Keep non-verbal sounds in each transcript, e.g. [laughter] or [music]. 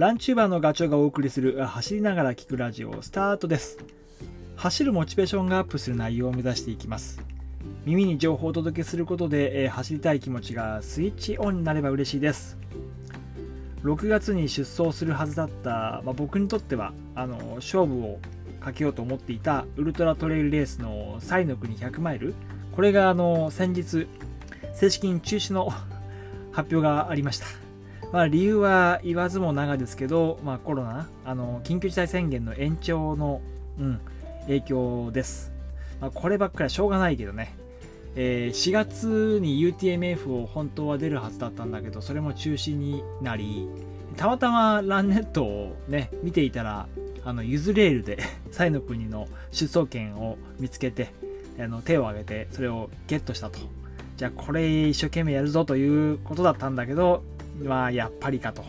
ランチューバーのガチョウがお送りする走りながら聞くラジオスタートです。走るモチベーションがアップする内容を目指していきます。耳に情報をお届けすることで、え走りたい気持ちがスイッチオンになれば嬉しいです。6月に出走するはずだった、まあ、僕にとってはあの勝負をかけようと思っていたウルトラトレイルレースのサイの国100マイル。これがあの先日正式に中止の [laughs] 発表がありました、まあ、理由は言わずも長ですけど、まあ、コロナあの緊急事態宣言の延長の、うん、影響です、まあ、こればっかりはしょうがないけどね。えー4月に UTMF を本当は出るはずだったんだけどそれも中止になりたまたまランネットをね見ていたらあのユズレールで [laughs] サイの国の出走権を見つけてあの手を挙げてそれをゲットしたと。じゃあこれ一生懸命やるぞということだったんだけどまあやっぱりかと。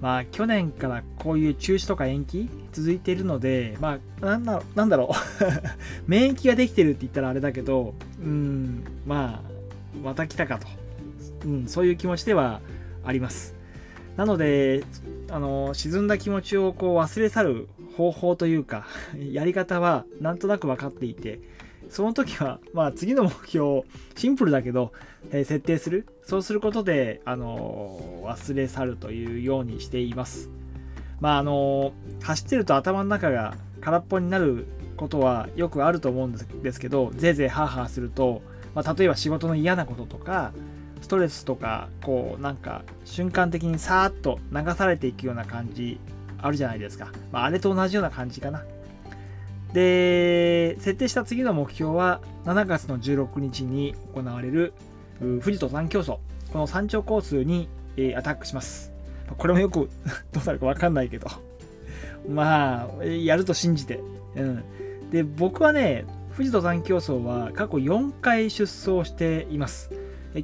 まあ去年からこういう中止とか延期続いているのでまあなんだなんだろう。[laughs] 免疫ができてるって言ったらあれだけどうんまあまた来たかと、うん、そういう気持ちではあります。なのであの沈んだ気持ちをこう忘れ去る方法というかやり方はなんとなく分かっていてその時は、まあ、次の目標をシンプルだけど、えー設定する。そうすることで、あの忘れ去るというようにしています。まああの走ってると頭の中が空っぽになることはよくあると思うんですですけどぜいぜいハーハーすると、まあ、例えば仕事の嫌なこととかストレスとかこうなんか瞬間的にさーっと流されていくような感じあるじゃないですか、まあ、あれと同じような感じかな。で設定した次の目標は7月の16日に行われる富士登山競争。この山頂コースに、えアタックします。これもよく [laughs] どうなるか分かんないけど。[laughs] まあやると信じて、うん、で僕はね富士登山競争は過去4回出走しています。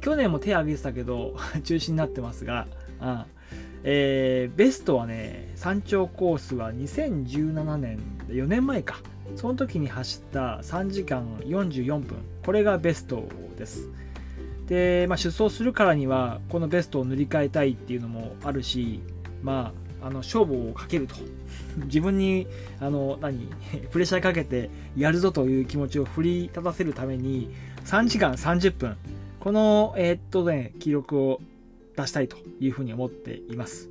去年も手挙げてたけど [laughs] 中止になってますが、うんえーベストはね山頂コースは2017年4年前か。その時に走った3時間44分これがベストですで、まあ、出走するからにはこのベストを塗り替えたいっていうのもあるしまああの勝負をかけると [laughs] 自分にあの何 [laughs] プレッシャーかけてやるぞという気持ちを振り立たせるために3時間30分このえーっとね記録を出したいというふうに思っています。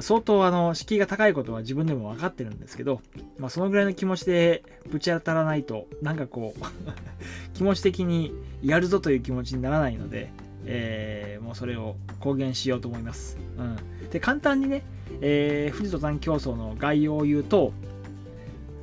相当あの敷居が高いことは自分でも分かってるんですけど、まあ、そのぐらいの気持ちでぶち当たらないとなんかこう [laughs] 気持ち的にやるぞという気持ちにならないので、えーもうそれを公言しようと思います。うん、で簡単にね、えー富士登山競争の概要を言うと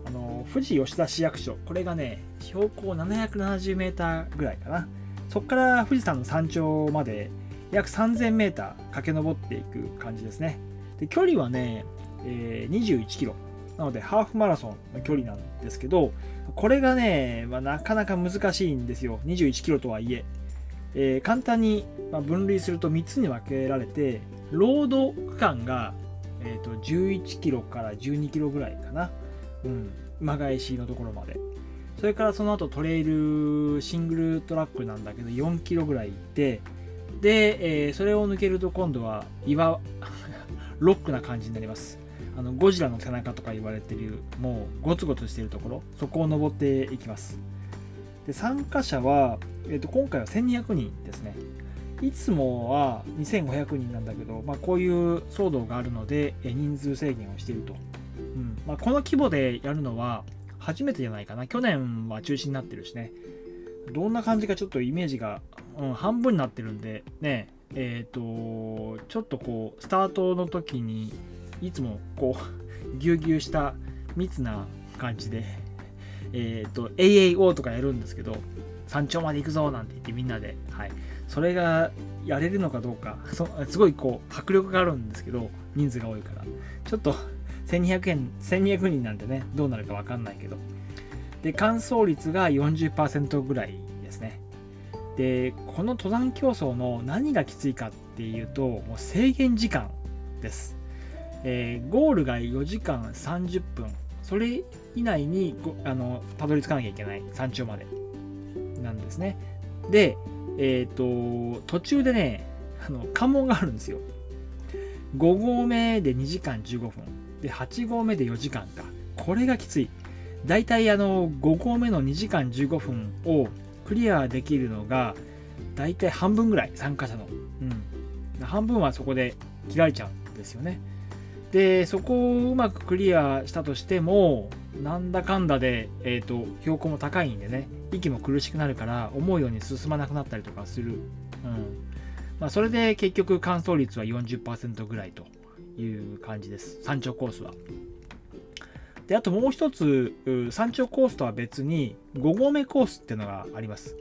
あの富士吉田市役所これがね標高 770m ぐらいかな。そこから富士山の山頂まで約 3000m 駆け上っていく感じですね。で距離はね、えー21キロ。なのでハーフマラソンの距離なんですけどこれがね、まあ、なかなか難しいんですよ。21キロとはいえ。えー簡単に分類すると3つに分けられてロード区間が、えー、と11キロから12キロぐらいかな、うん、馬返しのところまで。それからその後トレイルシングルトラックなんだけど4キロぐらい行ってで、えーそれを抜けると今度は岩ロックな感じになります。あのゴジラの背中とか言われてるもうゴツゴツしてるところそこを登っていきます。で参加者は、えー、と今回は1200人ですね。いつもは2500人なんだけど、まあ、こういう騒動があるので人数制限をしていると、うん。まあ、この規模でやるのは初めてじゃないかな。去年は中止になってるしね。どんな感じかちょっとイメージが、うん、半分になってるんでね。えっ、とちょっとこうスタートの時にいつもこう [laughs] ぎゅうぎゅうした密な感じで [laughs] えっ、と AAO とかやるんですけど山頂まで行くぞなんて言ってみんなで、はい、それがやれるのかどうかそすごいこう迫力があるんですけど人数が多いから。ちょっと1200円1200人なんてねどうなるか分かんないけど。で乾燥率が40%ぐらいでこの登山競争の何がきついかっていうともう制限時間です、えーゴールが4時間30分。それ以内にあのたどり着かなきゃいけない。山頂まで。なんですね。でえっ、と途中でねあの関門があるんですよ。5合目で2時間15分。で8合目で4時間か。これがきつい。だいたいあの5合目の2時間15分をクリアできるのがだいたい半分ぐらい参加者の、うん、半分はそこで切られちゃうんですよね。でそこをうまくクリアしたとしてもなんだかんだで、えーと、標高も高いんでね息も苦しくなるから思うように進まなくなったりとかする、うん。まあ、それで結局乾燥率は40%ぐらいという感じです。山頂コースは。であともう一つ山頂コースとは別に5合目コースっていうのがあります。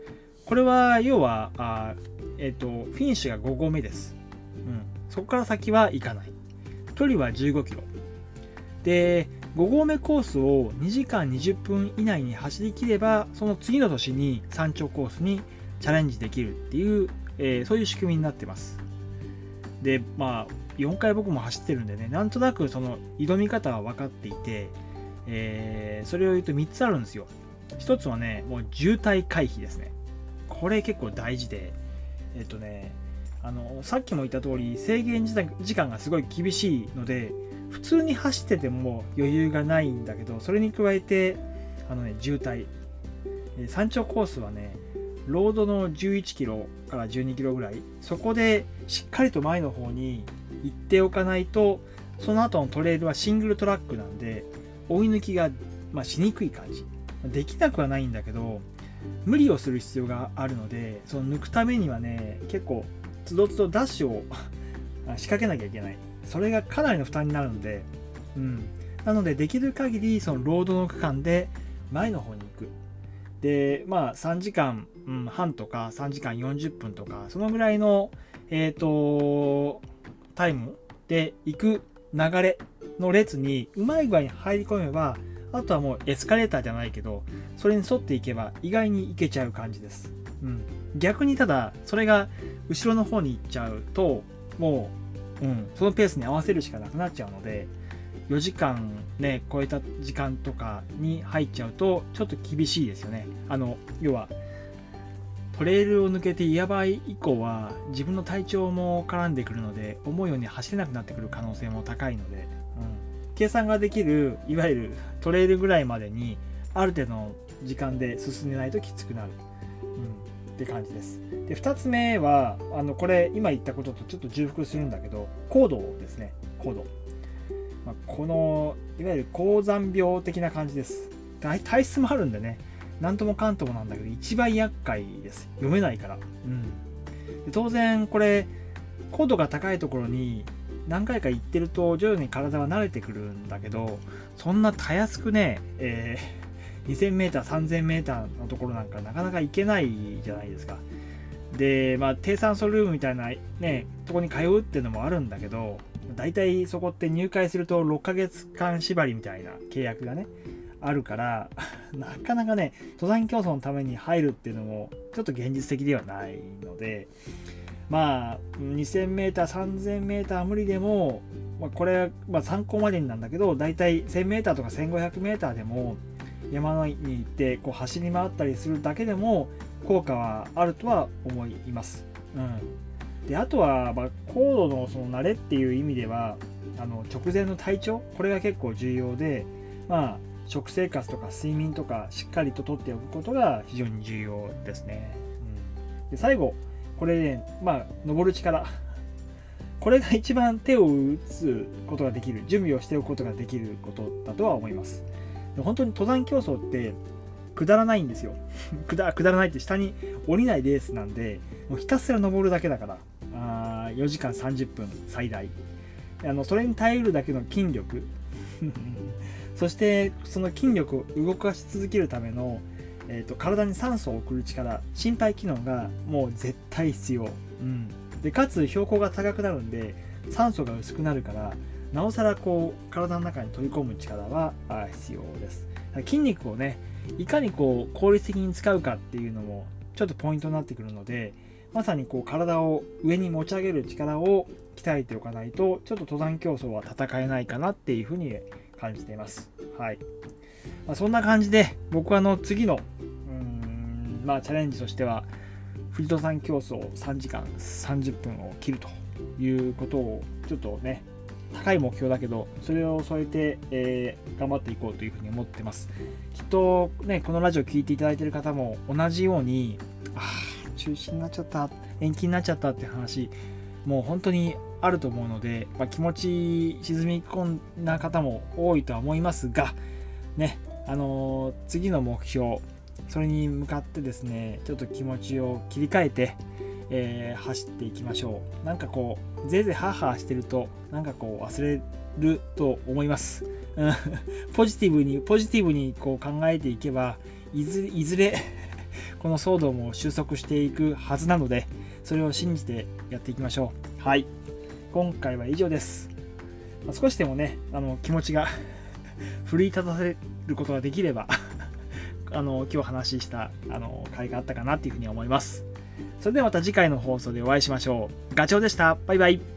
これは要はあ、えー、とフィニッシュが5合目です、うん、そこから先は行かない。距離は15キロ。で5合目コースを2時間20分以内に走りきればその次の年に山頂コースにチャレンジできるっていう、えー、そういう仕組みになってます。でまあ4回僕も走ってるんでねなんとなくその挑み方は分かっていて、えー、それを言うと3つあるんですよ。1つはねもう渋滞回避ですね。これ結構大事でえっとねあのさっきも言った通り制限時間がすごい厳しいので普通に走ってても余裕がないんだけどそれに加えてあのね渋滞。山頂コースはねロードの11キロから12キロぐらい。そこでしっかりと前の方に行っておかないとその後のトレイルはシングルトラックなんで追い抜きが、まあ、しにくい感じできなくはないんだけど無理をする必要があるのでその抜くためにはね結構つどつどダッシュを [laughs] 仕掛けなきゃいけない。それがかなりの負担になるので、うん。なので、できる限り、そのロードの区間で前の方に行く。で、まあ、3時間、うん、半とか3時間40分とか、そのぐらいの、えっ、ー、と、タイムで行く流れの列にうまい具合に入り込めば、あとはもうエスカレーターじゃないけど、それに沿っていけば意外に行けちゃう感じです。うん。逆にただ、それが後ろの方に行っちゃうともう、うん、そのペースに合わせるしかなくなっちゃうので4時間ね超えた時間とかに入っちゃうとちょっと厳しいですよねあの要はトレイルを抜けて岩場以降は自分の体調も絡んでくるので思うように走れなくなってくる可能性も高いので、計算ができるいわゆるトレイルぐらいまでにある程度の時間で進めないときつくなる、うん、って感じです。で2つ目はあのこれ今言ったこととちょっと重複するんだけど高度ですね。高度、まあ、このいわゆる高山病的な感じです。体質もあるんでね。なんともかんともなんだけど一番厄介です。読めないから、うん、で当然これ高度が高いところに何回か行ってると徐々に体は慣れてくるんだけどそんなたやすくね、えー、2000m、3000m のところなんかなかなか行けないじゃないですか。で、まあ、低酸素ルームみたいなね、とこに通うっていうのもあるんだけど、大体そこって入会すると6ヶ月間縛りみたいな契約がね、あるから、[laughs] なかなかね、登山競争のために入るっていうのも、ちょっと現実的ではないので、まあ、2000m、3000m は無理でも、まあ、これはま参考までになんだけど、大体 1000m とか 1500m でも、山に行ってこう走り回ったりするだけでも効果はあるとは思います。うん、であとは、まあ、高度のその慣れっていう意味ではあの直前の体調？これが結構重要で、まあ、食生活とか睡眠とかしっかりととっておくことが非常に重要ですね。うん、で最後これね、まあ、登る力 [laughs] これが一番手を打つことができる準備をしておくことができることだとは思います。本当に登山競争ってくだらないんですよ [laughs] くだ。くだらないって下に降りないレースなんで、もうひたすら登るだけだから、あ4時間30分最大。あのそれに耐えるだけの筋力、[laughs] そしてその筋力を動かし続けるための、えーと、体に酸素を送る力、心肺機能がもう絶対必要。うん、でかつ標高が高くなるんで、酸素が薄くなるから、なおさらこう体の中に取り込む力は必要です。筋肉をね、いかにこう効率的に使うかっていうのもちょっとポイントになってくるのでまさにこう体を上に持ち上げる力を鍛えておかないとちょっと登山競争は戦えないかなっていうふうに感じています。はい。まあ、そんな感じで僕はあの次のうんまあチャレンジとしては富士登山競争3時間30分を切るということをちょっとね高い目標だけどそれを添えて、えー、頑張っていこうというふうに思ってます。きっとねこのラジオ聴いていただいている方も同じようにああ中止になっちゃった延期になっちゃったって話もう本当にあると思うので、まあ、気持ち沈み込んだ方も多いとは思いますがねあのー、次の目標それに向かってですねちょっと気持ちを切り替えてえー、走っていきましょう。なんかこう、ぜいぜいハーハーしてると、なんかこう忘れると思います。[laughs] ポジティブに、ポジティブにこう考えていけば、いずいずれ [laughs] この騒動も収束していくはずなので、それを信じてやっていきましょう。はい。今回は以上です。少しでもね、あの気持ちが奮い立たせることができれば [laughs] あの今日話したあの回があったかなっていうふうに思います。それではまた次回の放送でお会いしましょう。ガチョウでした。バイバイ。